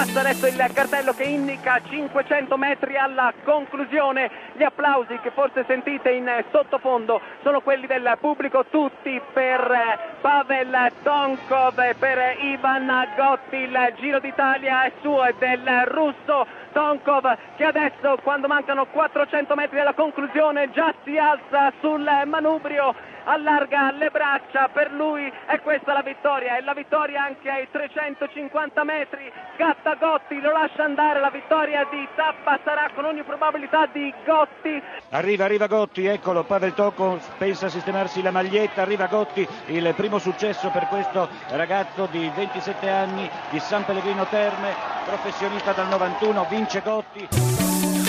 passa adesso il cartello che indica 500 metri alla conclusione. Gli applausi che forse sentite in sottofondo sono quelli del pubblico, tutti per eh, Pavel Tonkov, per Ivan Gotti. Il Giro d'Italia è suo e del russo Tonkov che adesso quando mancano 400 metri alla conclusione già si alza sul manubrio allarga le braccia, per lui è questa la vittoria, è la vittoria anche ai 350 metri, scatta Gotti, lo lascia andare, la vittoria di tappa sarà con ogni probabilità di Gotti. Arriva, arriva Gotti, eccolo, Pavel Tocco pensa a sistemarsi la maglietta, arriva Gotti, il primo successo per questo ragazzo di 27 anni di San Pellegrino Terme, professionista dal 91, vince Gotti.